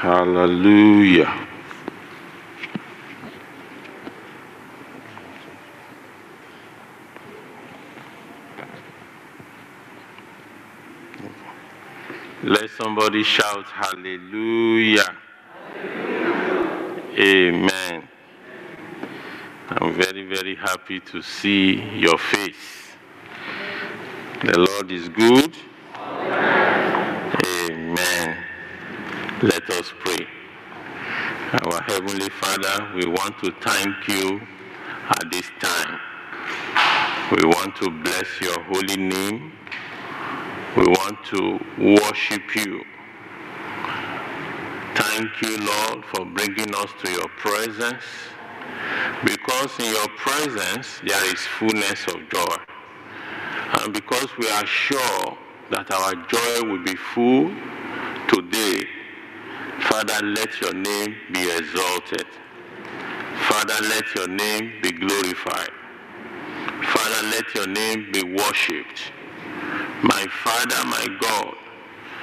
Hallelujah. Let somebody shout hallelujah. Amen. I'm very, very happy to see your face. The Lord is good. Amen. Let us pray. Our Heavenly Father, we want to thank you at this time. We want to bless your holy name. We want to worship you. Thank you, Lord, for bringing us to your presence. Because in your presence there is fullness of joy. And because we are sure that our joy will be full today, Father, let your name be exalted. Father, let your name be glorified. Father, let your name be worshipped. My Father, my God,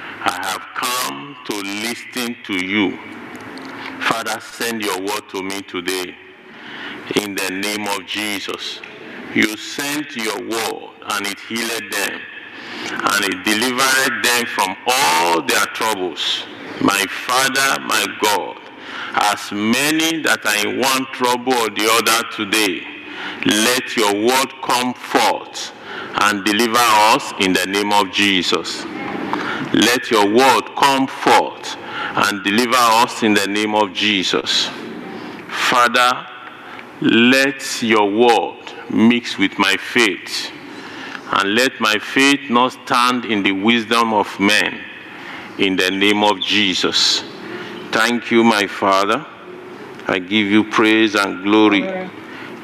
I have come to listen to you. Father, send your word to me today in the name of Jesus. You sent your word and it healed them and it delivered them from all their troubles. My Father, my God, as many that are in one trouble or the other today, let your word come forth and deliver us in the name of Jesus. Let your word come forth and deliver us in the name of Jesus. Father, let your word mix with my faith and let my faith not stand in the wisdom of men in the name of Jesus. Thank you, my Father. I give you praise and glory.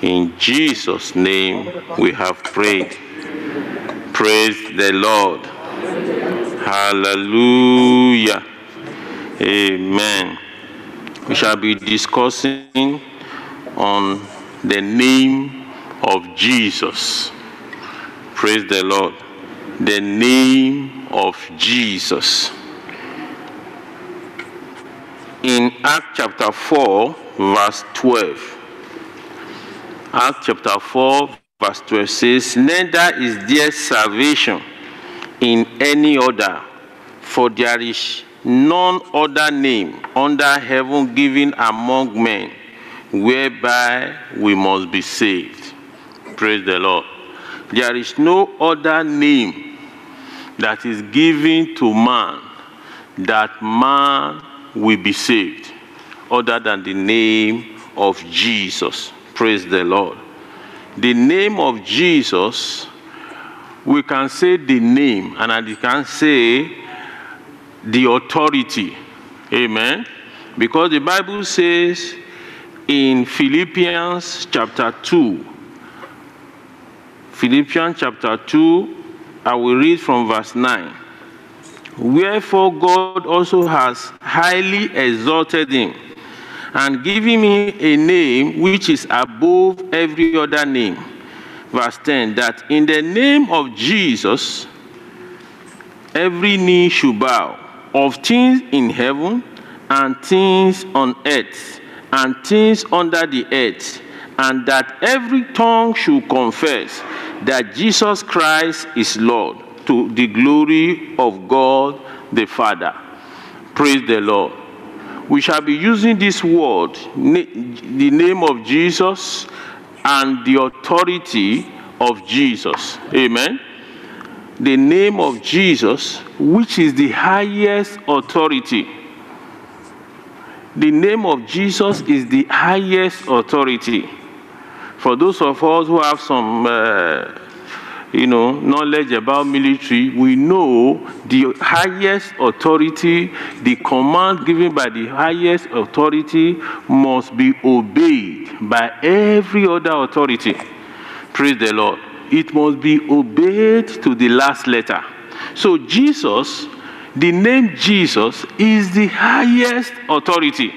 In Jesus' name we have prayed. Praise the Lord. Hallelujah. Amen. We shall be discussing on the name of Jesus. Praise the Lord. The name of Jesus. In Acts chapter 4, verse 12. Acts chapter 4, verse 12 says, Neither is there salvation in any other, for there is none other name under heaven given among men whereby we must be saved. Praise the Lord. There is no other name that is given to man that man will be saved other than the name of Jesus. Praise the Lord. The name of Jesus we can say the name and we can say the authority. Amen. Because the Bible says in Philippians chapter 2, Philippians chapter 2, I will read from verse 9. Wherefore God also has highly exalted him and given him a name which is above every other name. Verse 10 that in the name of Jesus, every knee should bow of things in heaven and things on earth and things under the earth, and that every tongue should confess that Jesus Christ is Lord to the glory of God the Father. Praise the Lord. We shall be using this word, the name of Jesus, and the authority of Jesus. Amen. The name of Jesus, which is the highest authority. The name of Jesus is the highest authority. For those of us who have some, uh, you know, knowledge about military, we know the highest authority, the command given by the highest authority must be obeyed by every other authority. Praise the Lord. It must be obeyed to the last letter. So, Jesus, the name Jesus, is the highest authority.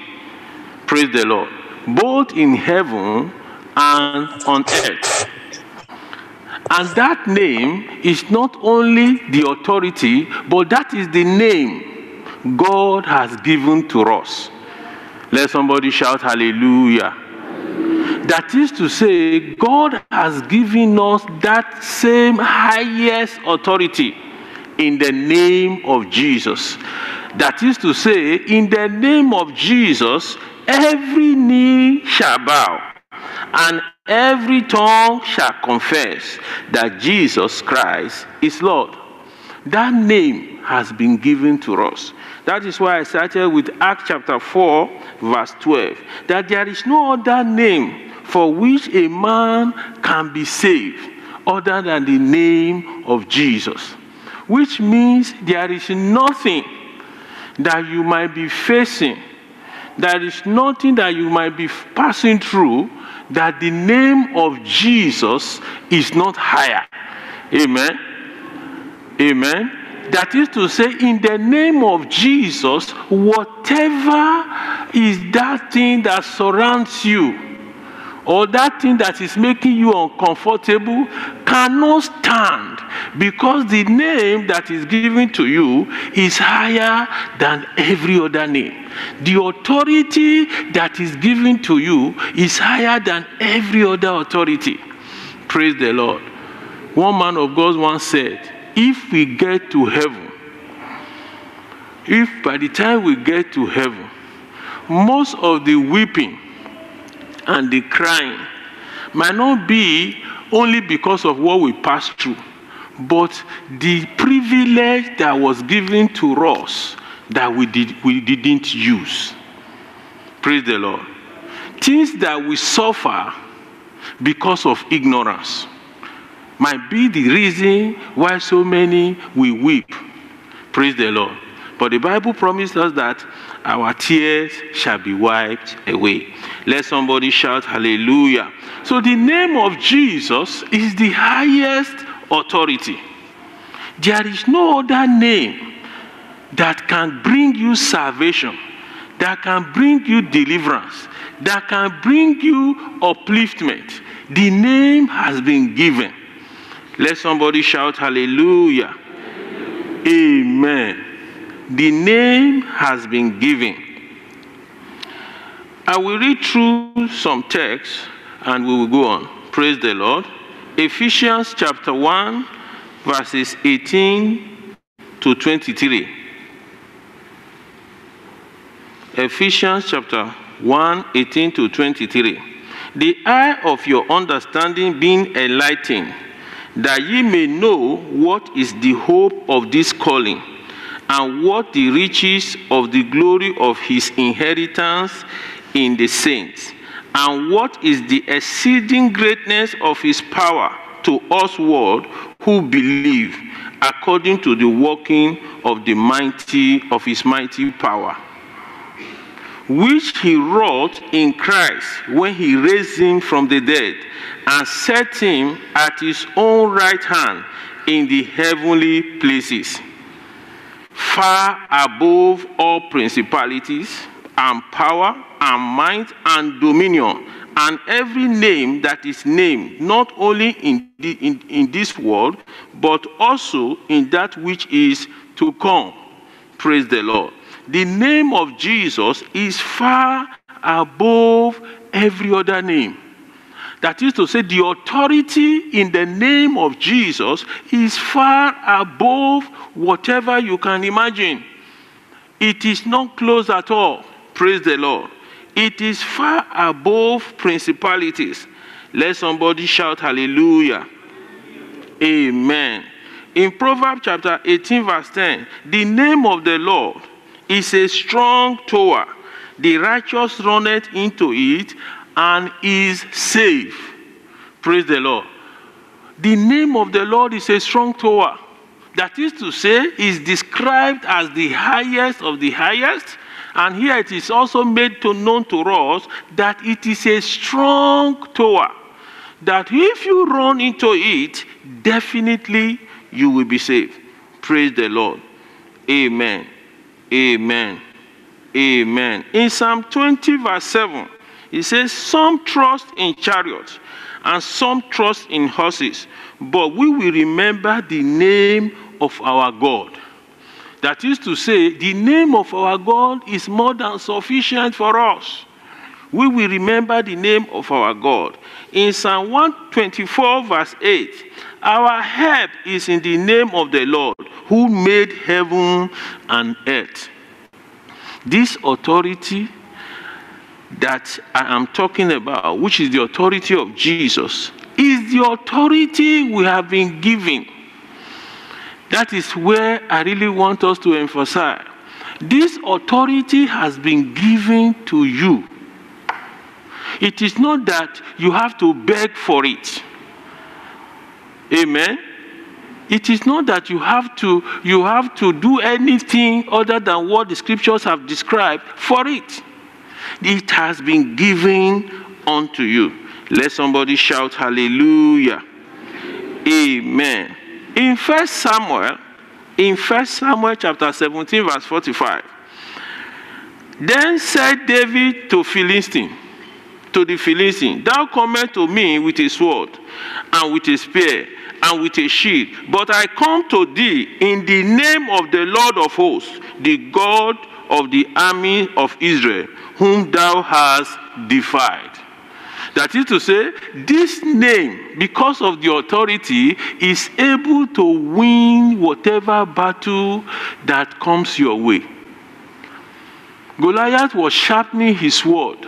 Praise the Lord. Both in heaven and on earth. And that name is not only the authority, but that is the name God has given to us. Let somebody shout hallelujah. That is to say, God has given us that same highest authority in the name of Jesus. That is to say, in the name of Jesus, every knee shall bow and every tongue shall confess that Jesus Christ is Lord. That name has been given to us. That is why I started with Acts chapter 4, verse 12. That there is no other name for which a man can be saved other than the name of Jesus. Which means there is nothing that you might be facing, there is nothing that you might be passing through that the name of Jesus is not higher. Amen. Amen. That is to say, in the name of Jesus, whatever is that thing that surrounds you, or that thing that is making you uncomfortable cannot stand because the name that is given to you is higher than every other name. The authority that is given to you is higher than every other authority. Praise the Lord. One man of God once said, If we get to heaven, if by the time we get to heaven, most of the weeping and the crying might not be only because of what we passed through, but the privilege that was given to us that we, did, we didn't use. Praise the Lord. Things that we suffer because of ignorance might be the reason why so many we weep. Praise the Lord. But the Bible promised us that our tears shall be wiped away. Let somebody shout hallelujah. So the name of Jesus is the highest authority. There is no other name that can bring you salvation, that can bring you deliverance, that can bring you upliftment. The name has been given. Let somebody shout hallelujah. Amen. The name has been given. I will read through some texts and we will go on. Praise the Lord. Ephesians chapter 1, verses 18 to 23. Ephesians chapter 1, 18 to 23. The eye of your understanding being enlightened, that ye may know what is the hope of this calling and what the riches of the glory of his inheritance in the saints, and what is the exceeding greatness of his power to us world who believe, according to the working of the mighty of his mighty power, which he wrought in Christ when he raised him from the dead and set him at his own right hand in the heavenly places far above all principalities and power and might and dominion and every name that is named not only in, the, in, in this world but also in that which is to come praise the lord the name of jesus is far above every other name that is to say, the authority in the name of Jesus is far above whatever you can imagine. It is not close at all. Praise the Lord. It is far above principalities. Let somebody shout hallelujah. Amen. In Proverbs chapter 18, verse 10, the name of the Lord is a strong tower. The righteous runneth into it and is safe. Praise the Lord. The name of the Lord is a strong tower. That is to say, is described as the highest of the highest. And here it is also made to known to us that it is a strong tower. That if you run into it, definitely you will be saved. Praise the Lord. Amen. Amen. Amen. In Psalm 20, verse 7, it says, Some trust in chariots and some trust in horses, but we will remember the name of our God. That is to say, the name of our God is more than sufficient for us. We will remember the name of our God. In Psalm 124, verse 8, our help is in the name of the Lord who made heaven and earth. This authority that I am talking about, which is the authority of Jesus, is the authority we have been given. That is where I really want us to emphasize. This authority has been given to you. It is not that you have to beg for it. Amen. It is not that you have to you have to do anything other than what the scriptures have described for it. It has been given unto you. Let somebody shout hallelujah. Amen. In First Samuel, in First Samuel chapter 17, verse 45, then said David to Philistine, to the Philistine, Thou comest to me with a sword and with a spear and with a shield, but I come to thee in the name of the Lord of hosts, the God of the army of Israel, whom thou hast defied. That is to say, this name, because of the authority, is able to win whatever battle that comes your way. Goliath was sharpening his sword,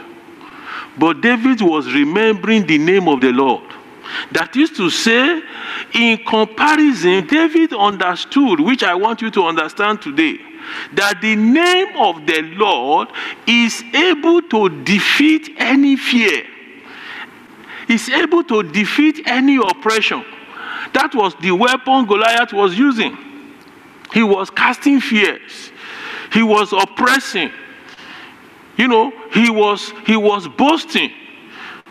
but David was remembering the name of the Lord. That is to say, in comparison, David understood, which I want you to understand today, that the name of the Lord is able to defeat any fear, is able to defeat any oppression. That was the weapon Goliath was using. He was casting fears, he was oppressing. You know, he was he was boasting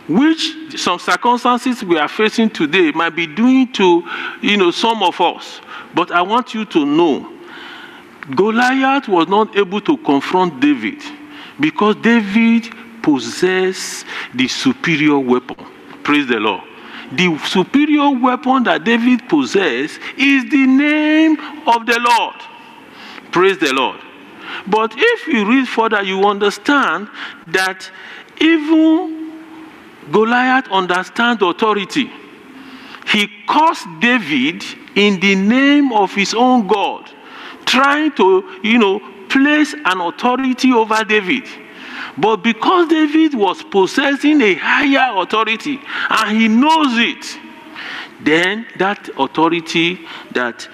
which some circumstances we are facing today might be doing to you know some of us but i want you to know goliath was not able to confront david because david possessed the superior weapon praise the lord the superior weapon that david possessed is the name of the lord praise the lord but if you read further you understand that even Goliath understands authority. He cursed David in the name of his own God, trying to, you know, place an authority over David. But because David was possessing a higher authority and he knows it, then that authority that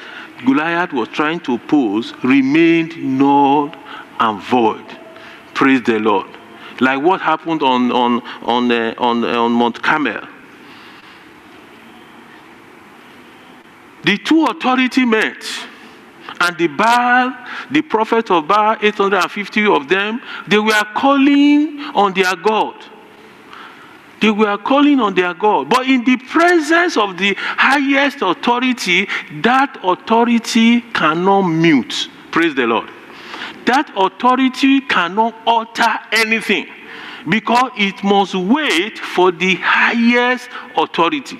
Goliath was trying to pose remained null and void. Praise the Lord like what happened on, on, on, uh, on, uh, on Mount Carmel. The two authority met, and the Baal, the prophet of Baal, 850 of them, they were calling on their God. They were calling on their God. But in the presence of the highest authority, that authority cannot mute. Praise the Lord that authority cannot alter anything because it must wait for the highest authority.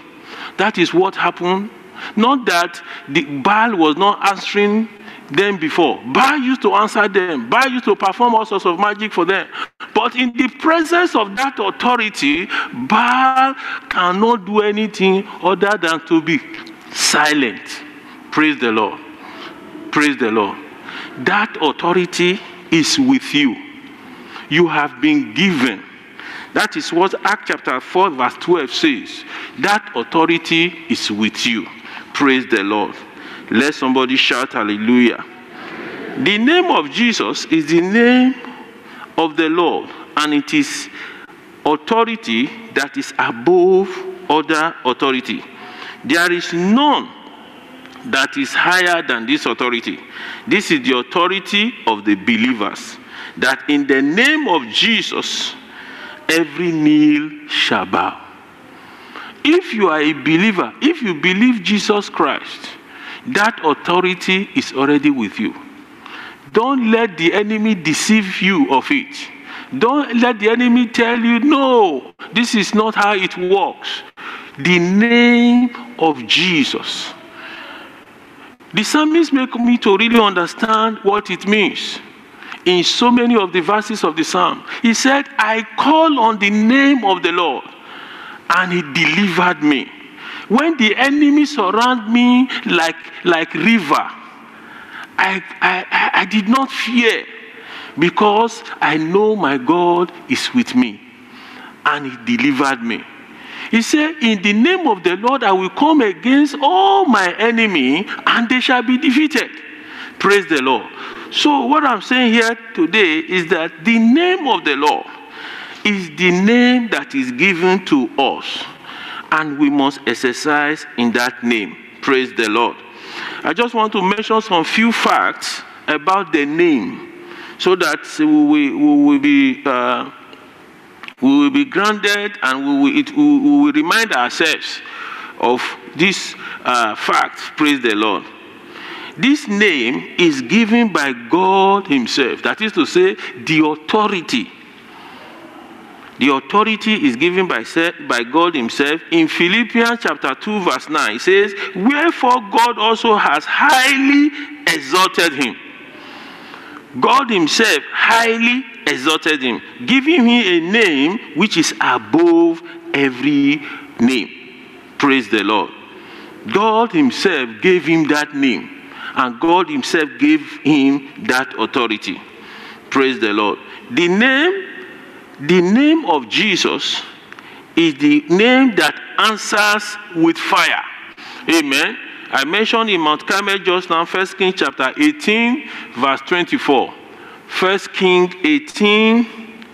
That is what happened. Not that the Baal was not answering them before. Baal used to answer them. Baal used to perform all sorts of magic for them. But in the presence of that authority, Baal cannot do anything other than to be silent. Praise the Lord. Praise the Lord that authority is with you. You have been given. That is what Act chapter 4, verse 12 says. That authority is with you. Praise the Lord. Let somebody shout hallelujah. The name of Jesus is the name of the Lord, and it is authority that is above other authority. There is none that is higher than this authority. This is the authority of the believers. That in the name of Jesus, every knee shall bow. If you are a believer, if you believe Jesus Christ, that authority is already with you. Don't let the enemy deceive you of it. Don't let the enemy tell you, no, this is not how it works. The name of Jesus The psalmist make me to really understand what it means in so many of the verses of the psalm. He said, I call on the name of the Lord, and he delivered me. When the enemy surround me like, like river, I, I, I did not fear because I know my God is with me and he delivered me. He said, In the name of the Lord, I will come against all my enemy and they shall be defeated. Praise the Lord. So, what I'm saying here today is that the name of the Lord is the name that is given to us, and we must exercise in that name. Praise the Lord. I just want to mention some few facts about the name so that we will, we will be. Uh, we will be grounded and we will, it, we will remind ourselves of this uh, fact. Praise the Lord. This name is given by God Himself. That is to say, the authority. The authority is given by, by God Himself. In Philippians chapter 2, verse 9, it says, Wherefore God also has highly exalted Him. God Himself highly exalted him, giving him a name which is above every name. Praise the Lord. God Himself gave him that name, and God Himself gave him that authority. Praise the Lord. The name, the name of Jesus is the name that answers with fire. Amen. I mentioned in Mount Carmel just now, 1 Kings chapter 18, verse 24. 1 King 18,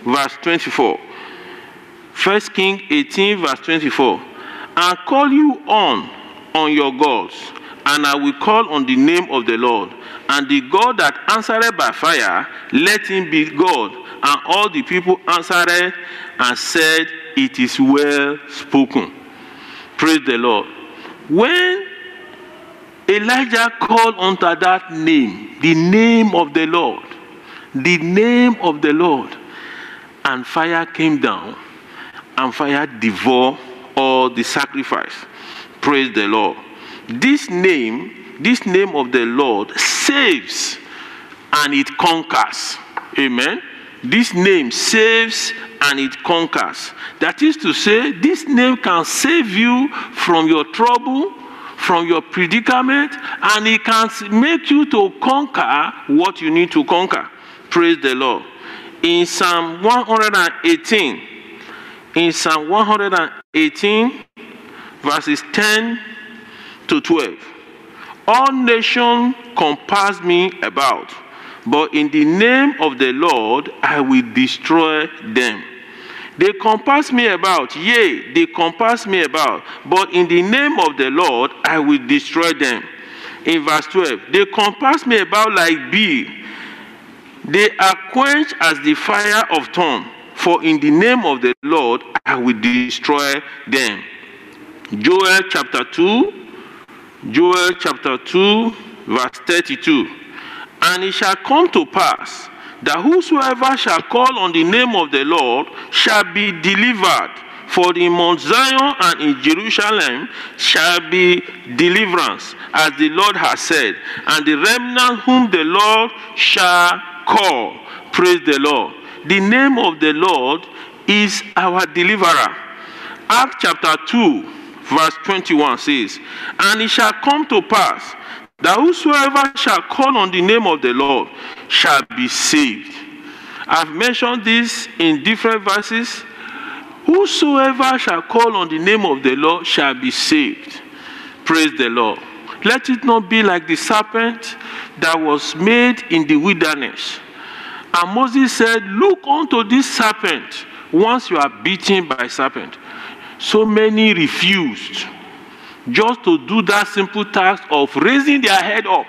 verse 24. 1 King 18, verse 24. I call you on on your gods, and I will call on the name of the Lord. And the God that answered by fire, let him be God. And all the people answered and said, It is well spoken. Praise the Lord. When Elijah called unto that name, the name of the Lord, the name of the Lord. And fire came down, and fire devoured all the sacrifice. Praise the Lord. This name, this name of the Lord saves and it conquers. Amen. This name saves and it conquers. That is to say, this name can save you from your trouble, from your predicament, and it can make you to conquer what you need to conquer. Praise the Lord. In Psalm 118, in Psalm 118, verses 10 to 12, all nations compass me about, but in the name of the Lord I will destroy them. They compass me about, yea, they compass me about, but in the name of the Lord I will destroy them. In verse 12, they compass me about like bee they are quenched as the fire of thorn, for in the name of the Lord I will destroy them. Joel chapter 2, Joel chapter 2, verse 32. And it shall come to pass that whosoever shall call on the name of the Lord shall be delivered. For in Mount Zion and in Jerusalem shall be deliverance, as the Lord has said, and the remnant whom the Lord shall call. Praise the Lord. The name of the Lord is our deliverer. Acts chapter 2, verse 21 says, And it shall come to pass that whosoever shall call on the name of the Lord shall be saved. I've mentioned this in different verses. Whosoever shall call on the name of the Lord shall be saved. Praise the Lord. Let it not be like the serpent that was made in the wilderness. And Moses said, Look unto this serpent once you are beaten by serpent. So many refused just to do that simple task of raising their head up.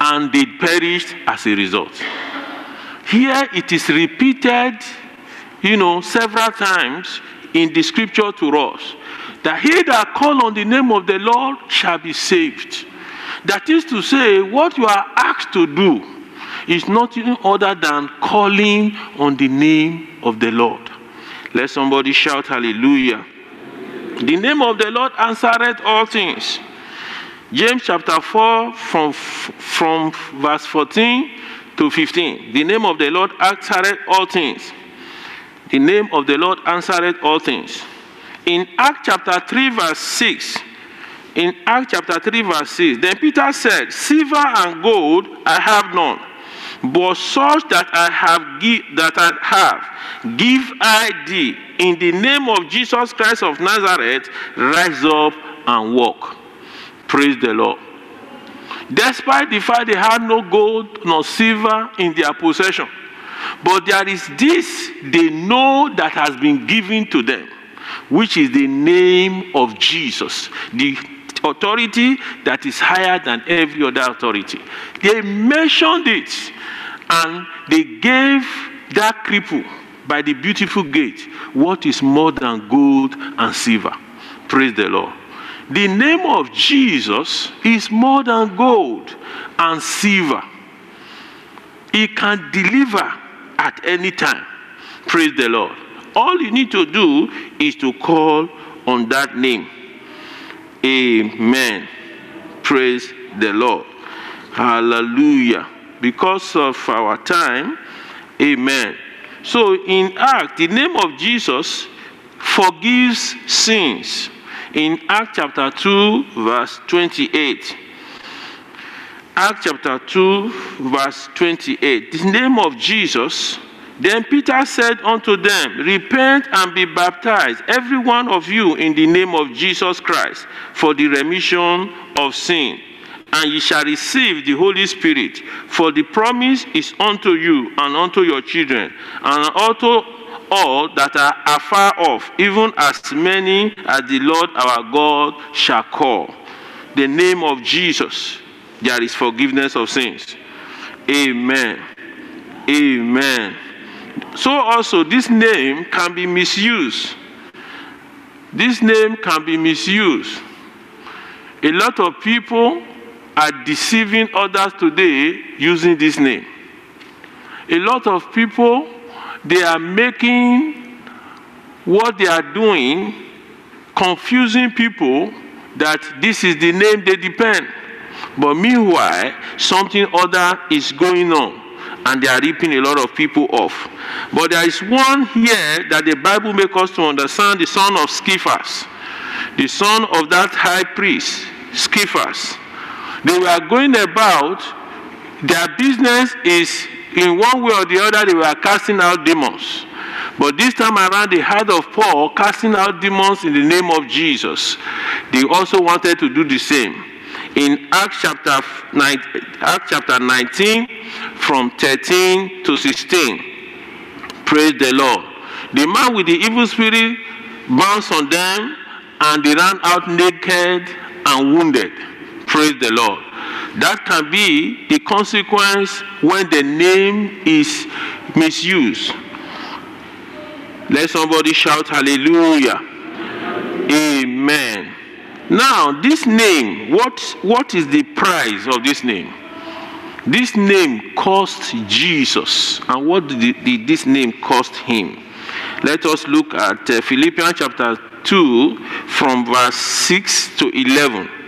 And they perished as a result. Here it is repeated, you know, several times in the scripture to us that he that call on the name of the Lord shall be saved. That is to say, what you are asked to do is nothing other than calling on the name of the Lord. Let somebody shout hallelujah. The name of the Lord answered all things. James chapter 4, from, from verse 14 to 15. The name of the Lord answered all things. The name of the Lord answered all things. In Acts chapter 3, verse 6, in Acts chapter 3, verse 6, then Peter said, Silver and gold I have none, but such that I have give, that I have, give I thee. In the name of Jesus Christ of Nazareth, rise up and walk. Praise the Lord. Despite the fact they had no gold nor silver in their possession, but there is this they know that has been given to them, which is the name of Jesus, the authority that is higher than every other authority. They mentioned it and they gave that cripple by the beautiful gate what is more than gold and silver. Praise the Lord. The name of Jesus is more than gold and silver. He can deliver at any time. Praise the Lord. All you need to do is to call on that name. Amen. Praise the Lord. Hallelujah. Because of our time, amen. So in Act, the name of Jesus forgives sins. In Act chapter 2, verse 28. Act chapter 2, verse 28. The name of Jesus then Peter said unto them, Repent and be baptized, every one of you, in the name of Jesus Christ, for the remission of sin. And ye shall receive the Holy Spirit, for the promise is unto you and unto your children, and unto all that are afar off, even as many as the Lord our God shall call. The name of Jesus, there is forgiveness of sins. Amen. Amen. So also this name can be misused. This name can be misused. A lot of people are deceiving others today using this name. A lot of people they are making what they are doing confusing people that this is the name they depend. But meanwhile, something other is going on and they are ripping a lot of people off. But there is one here that the Bible makes us to understand the son of Skephas, the son of that high priest, Skephas. They were going about, their business is in one way or the other, they were casting out demons. But this time around, they heard of Paul casting out demons in the name of Jesus. They also wanted to do the same in Acts chapter, 9, Acts chapter 19 from 13 to 16. Praise the Lord. The man with the evil spirit bounced on them and they ran out naked and wounded. Praise the Lord. That can be the consequence when the name is misused. Let somebody shout hallelujah. Amen. Now, this name, what, what is the price of this name? This name cost Jesus. And what did, did this name cost him? Let us look at uh, Philippians chapter 2 from verse 6 to 11.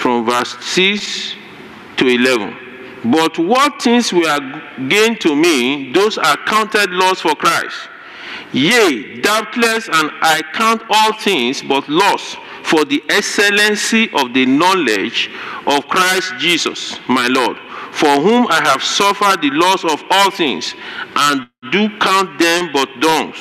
From verse 6 to 11. But what things were gained to me, those are counted loss for Christ. Yea, doubtless, and I count all things but loss for the excellency of the knowledge of Christ Jesus, my Lord, for whom I have suffered the loss of all things, and do count them but dung,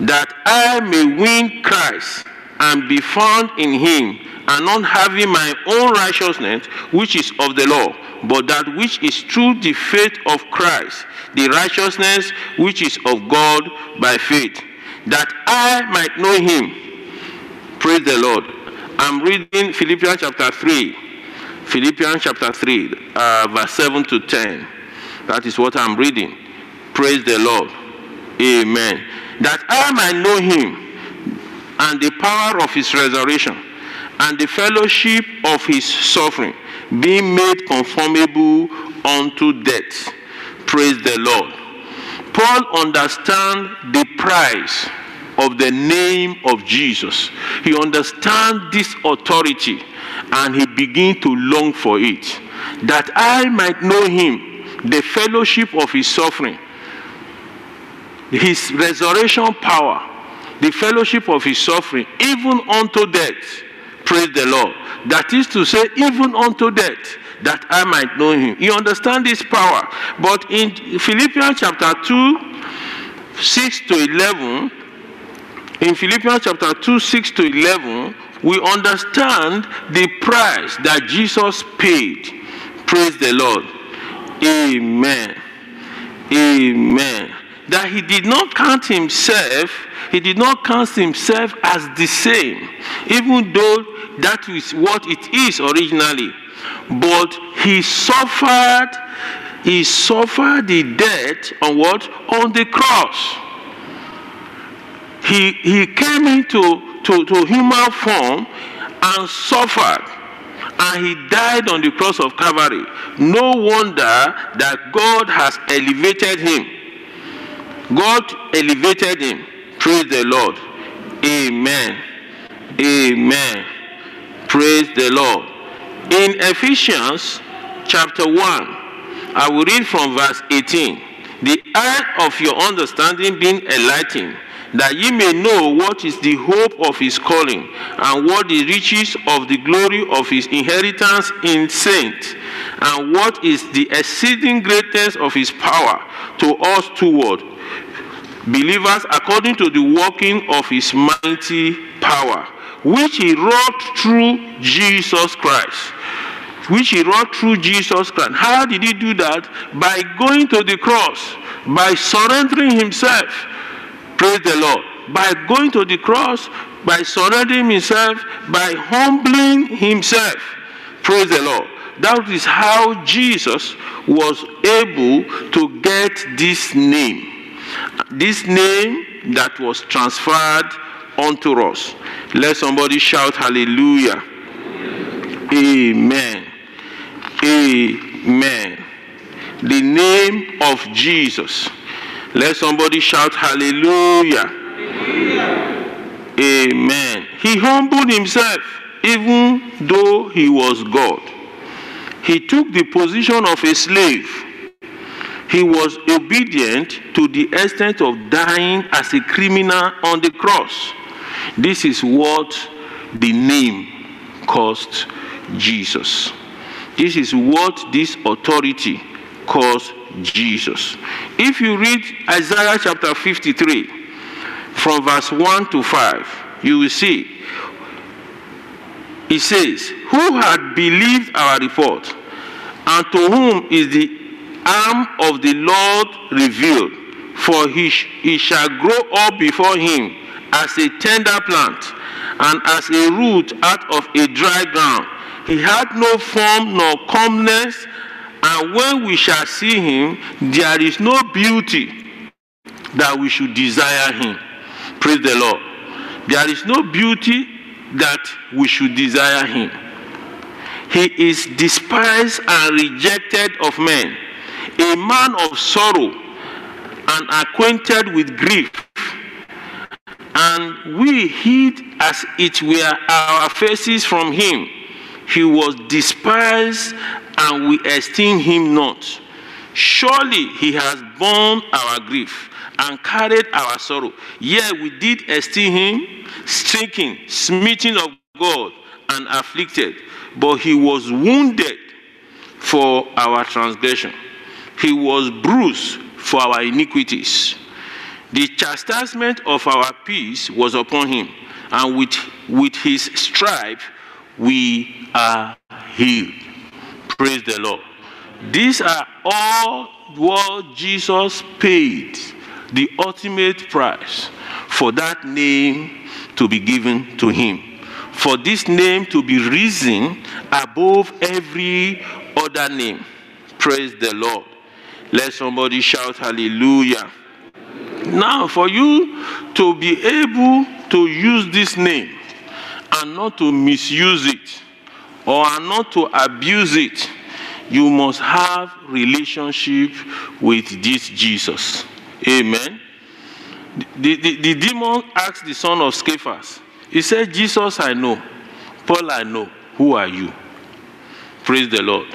that I may win Christ and be found in him, and not having my own righteousness, which is of the law, but that which is through the faith of Christ the righteousness which is of God by faith, that I might know him. Praise the Lord. I'm reading Philippians chapter 3. Philippians chapter 3, uh, verse 7 to 10. That is what I'm reading. Praise the Lord. Amen. That I might know him and the power of his resurrection and the fellowship of his suffering, being made conformable unto death Praise the Lord. Paul understands the price of the name of Jesus. He understands this authority and he begins to long for it. That I might know him, the fellowship of his suffering, his resurrection power, the fellowship of his suffering, even unto death. Praise the Lord. That is to say, even unto death, that I might know him. You understand this power. But in Philippians chapter 2, 6 to 11, in Philippians chapter 2, 6 to 11, we understand the price that Jesus paid. Praise the Lord. Amen. Amen. That he did not count himself, he did not count himself as the same, even though that is what it is originally. But he suffered, he suffered the death on what? On the cross. He, he came into to, to human form and suffered and he died on the cross of Calvary. No wonder that God has elevated him. God elevated him. Praise the Lord. Amen. Amen. Praise the Lord. In Ephesians chapter 1, I will read from verse 18. The eye of your understanding being enlightened, that ye may know what is the hope of his calling, and what the riches of the glory of his inheritance in saints, and what is the exceeding greatness of his power to us toward believers according to the working of his mighty power, which he wrought through Jesus Christ which he wrought through Jesus Christ. How did he do that? By going to the cross, by surrendering himself. Praise the Lord. By going to the cross, by surrendering himself, by humbling himself. Praise the Lord. That is how Jesus was able to get this name. This name that was transferred unto us. Let somebody shout hallelujah. Amen. Amen. The name of Jesus. Let somebody shout hallelujah. Amen. He humbled himself even though he was God. He took the position of a slave. He was obedient to the extent of dying as a criminal on the cross. This is what the name cost Jesus. This is what this authority calls Jesus. If you read Isaiah chapter 53, from verse 1 to 5, you will see it says, Who had believed our report, and to whom is the arm of the Lord revealed? For he, sh- he shall grow up before him as a tender plant, and as a root out of a dry ground. He had no form nor comeliness, and when we shall see him, there is no beauty that we should desire him. Praise the Lord. There is no beauty that we should desire him. He is despised and rejected of men, a man of sorrow and acquainted with grief. And we hid as it were our faces from him. He was despised and we esteem him not. Surely he has borne our grief and carried our sorrow. Yet we did esteem him stricken, smitten of God, and afflicted. But he was wounded for our transgression, he was bruised for our iniquities. The chastisement of our peace was upon him, and with, with his stripe we are healed. Praise the Lord. These are all what Jesus paid, the ultimate price for that name to be given to him. For this name to be risen above every other name. Praise the Lord. Let somebody shout hallelujah. Now, for you to be able to use this name and not to misuse it or not to abuse it, you must have relationship with this Jesus. Amen. The, the, the demon asked the son of Scaphas, he said, Jesus, I know. Paul, I know. Who are you? Praise the Lord.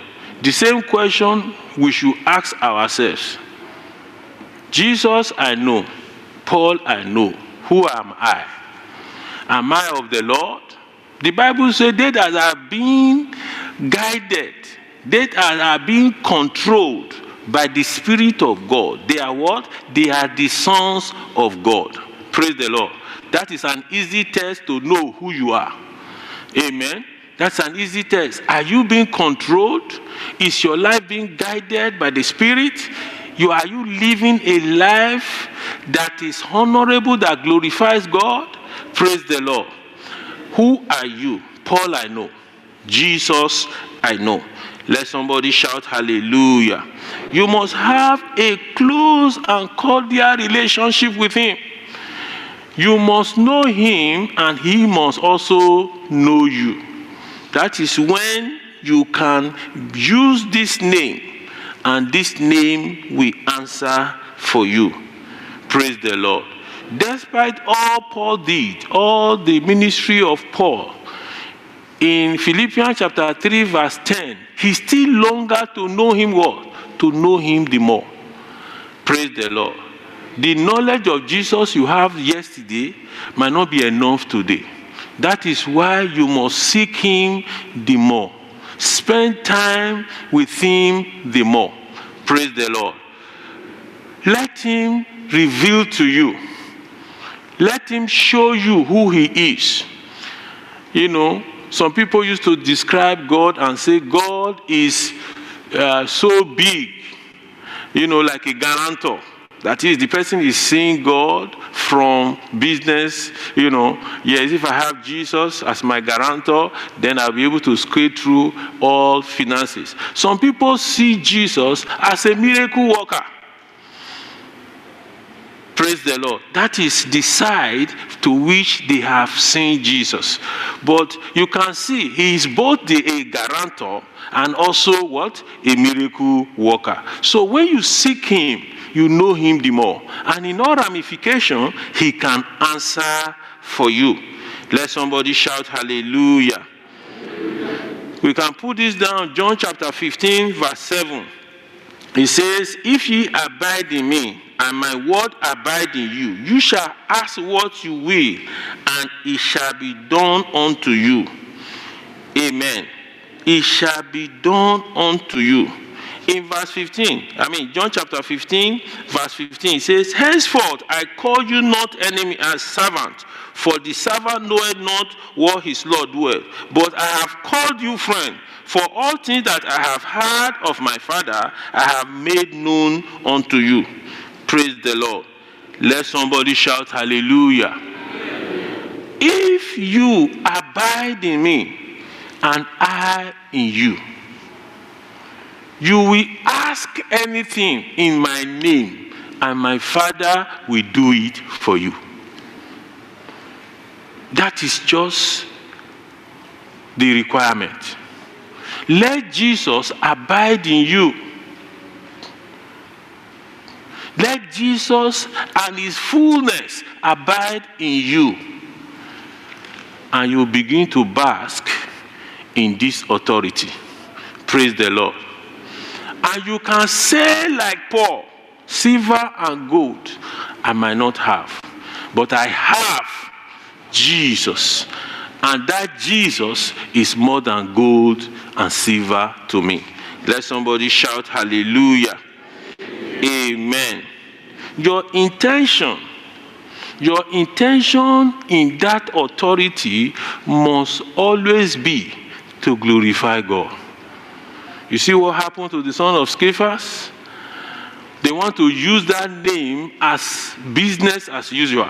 The same question we should ask ourselves Jesus, I know. Paul, I know. Who am I? Am I of the Lord? The Bible says they that are being guided, they that are being controlled by the Spirit of God. They are what? They are the sons of God. Praise the Lord. That is an easy test to know who you are. Amen. That's an easy test. Are you being controlled? Is your life being guided by the Spirit? You are you living a life that is honorable, that glorifies God? Praise the Lord. Who are you? Paul, I know. Jesus, I know. Let somebody shout hallelujah. You must have a close and cordial relationship with Him. You must know Him, and He must also know you. That is when you can use this name, and this name will answer for you. Praise the Lord. Despite all Paul did, all the ministry of Paul, in Philippians chapter 3, verse 10, he still longer to know him what? To know him the more. Praise the Lord. The knowledge of Jesus you have yesterday might not be enough today. That is why you must seek him the more. Spend time with him the more. Praise the Lord. Let him reveal to you. Let him show you who he is. You know, some people used to describe God and say God is uh, so big, you know, like a guarantor. That is, the person is seeing God from business, you know. Yes, if I have Jesus as my guarantor, then I'll be able to scale through all finances. Some people see Jesus as a miracle worker. Praise the Lord. That is the side to which they have seen Jesus. But you can see he is both the, a guarantor and also what? A miracle worker. So when you seek him, you know him the more. And in all ramification, he can answer for you. Let somebody shout hallelujah. We can put this down, John chapter 15, verse 7. He says, If ye abide in me, and my word abide in you, you shall ask what you will, and it shall be done unto you. Amen. It shall be done unto you. In verse 15, I mean, John chapter 15, verse 15, it says, Henceforth I call you not enemy as servant, for the servant knoweth not what his Lord doeth, but I have called you friend. For all things that I have heard of my Father, I have made known unto you. Praise the Lord. Let somebody shout hallelujah. If you abide in me and I in you, you will ask anything in my name, and my Father will do it for you. That is just the requirement. Let Jesus abide in you. Let Jesus and his fullness abide in you. And you begin to bask in this authority. Praise the Lord. And you can say, like Paul, silver and gold I might not have, but I have Jesus. And that Jesus is more than gold and silver to me. Let somebody shout hallelujah. Amen. Your intention, your intention in that authority must always be to glorify God. You see what happened to the son of Scaphas? They want to use that name as business as usual.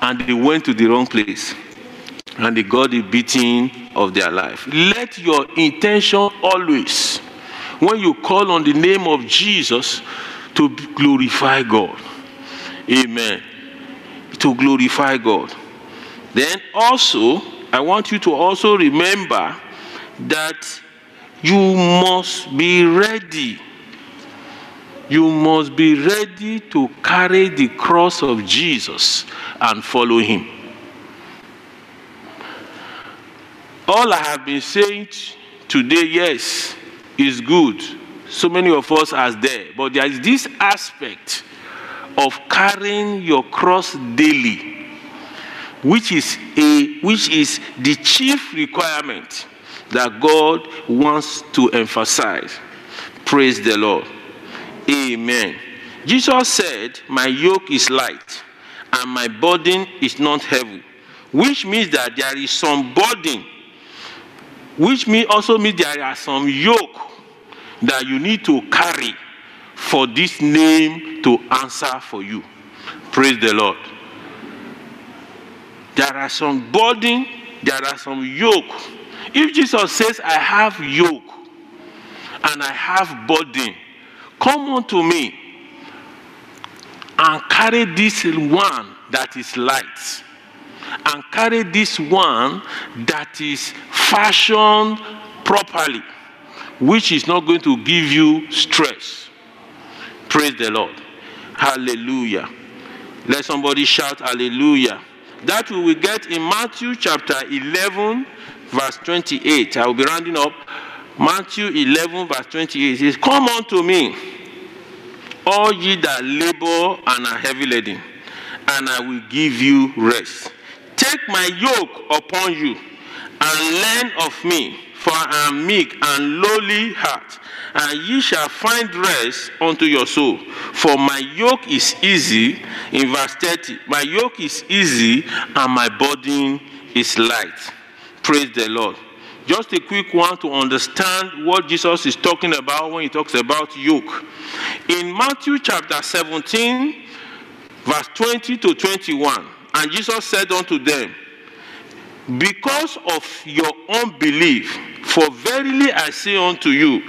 And they went to the wrong place. And they got the beating of their life. Let your intention always, when you call on the name of Jesus, to glorify God. Amen. To glorify God. Then also, I want you to also remember that you must be ready You must be ready to carry the cross of Jesus and follow him. All I have been saying today, yes, is good. So many of us are there. But there is this aspect of carrying your cross daily, which is a which is the chief requirement that God wants to emphasize. Praise the Lord. Amen. Jesus said, My yoke is light and my burden is not heavy, which means that there is some burden, which mean also means there are some yoke that you need to carry for this name to answer for you. Praise the Lord. There are some burden, there are some yoke. If Jesus says, I have yoke and I have burden, come unto me and carry this one that is light and carry this one that is fashioned properly which is not going to give you stress. Praise the Lord. Hallelujah. Let somebody shout hallelujah. That we will get in Matthew chapter 11, verse 28. I will be rounding up. Matthew 11, verse 28 it says, Come unto me, all ye that labor and are heavy laden, and I will give you rest. Take my yoke upon you and learn of me for I am meek and lowly heart, and ye shall find rest unto your soul. For my yoke is easy, in verse 30, my yoke is easy and my burden is light. Praise the Lord. Just a quick one to understand what Jesus is talking about when he talks about yoke. In Matthew chapter 17, verse 20 to 21, and Jesus said unto them, because of your unbelief. For verily I say unto you,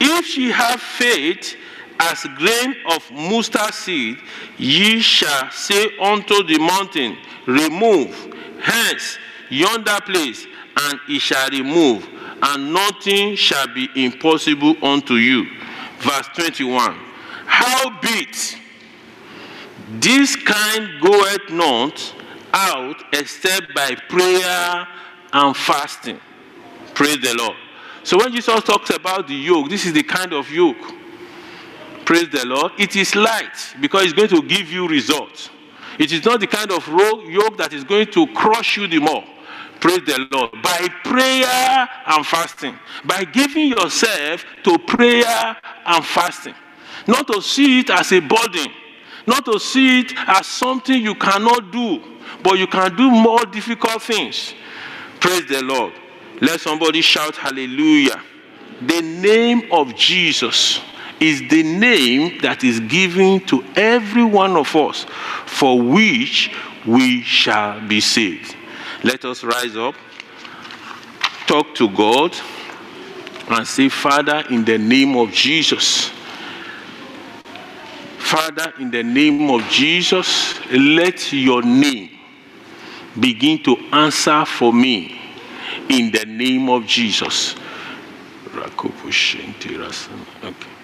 if ye have faith as grain of mustard seed, ye shall say unto the mountain, Remove hence yonder place, and it shall remove, and nothing shall be impossible unto you. Verse 21. Howbeit, this kind goeth not out except by prayer and fasting. Praise the Lord. So when Jesus talks about the yoke, this is the kind of yoke. Praise the Lord. It is light because it's going to give you results. It is not the kind of yoke that is going to crush you the more. Praise the Lord. By prayer and fasting. By giving yourself to prayer and fasting. Not to see it as a burden. Not to see it as something you cannot do but you can do more difficult things. Praise the Lord. Let somebody shout hallelujah. The name of Jesus is the name that is given to every one of us for which we shall be saved. Let us rise up, talk to God, and say, Father, in the name of Jesus. Father, in the name of Jesus, let your name begin to answer for me in the name of Jesus. Okay.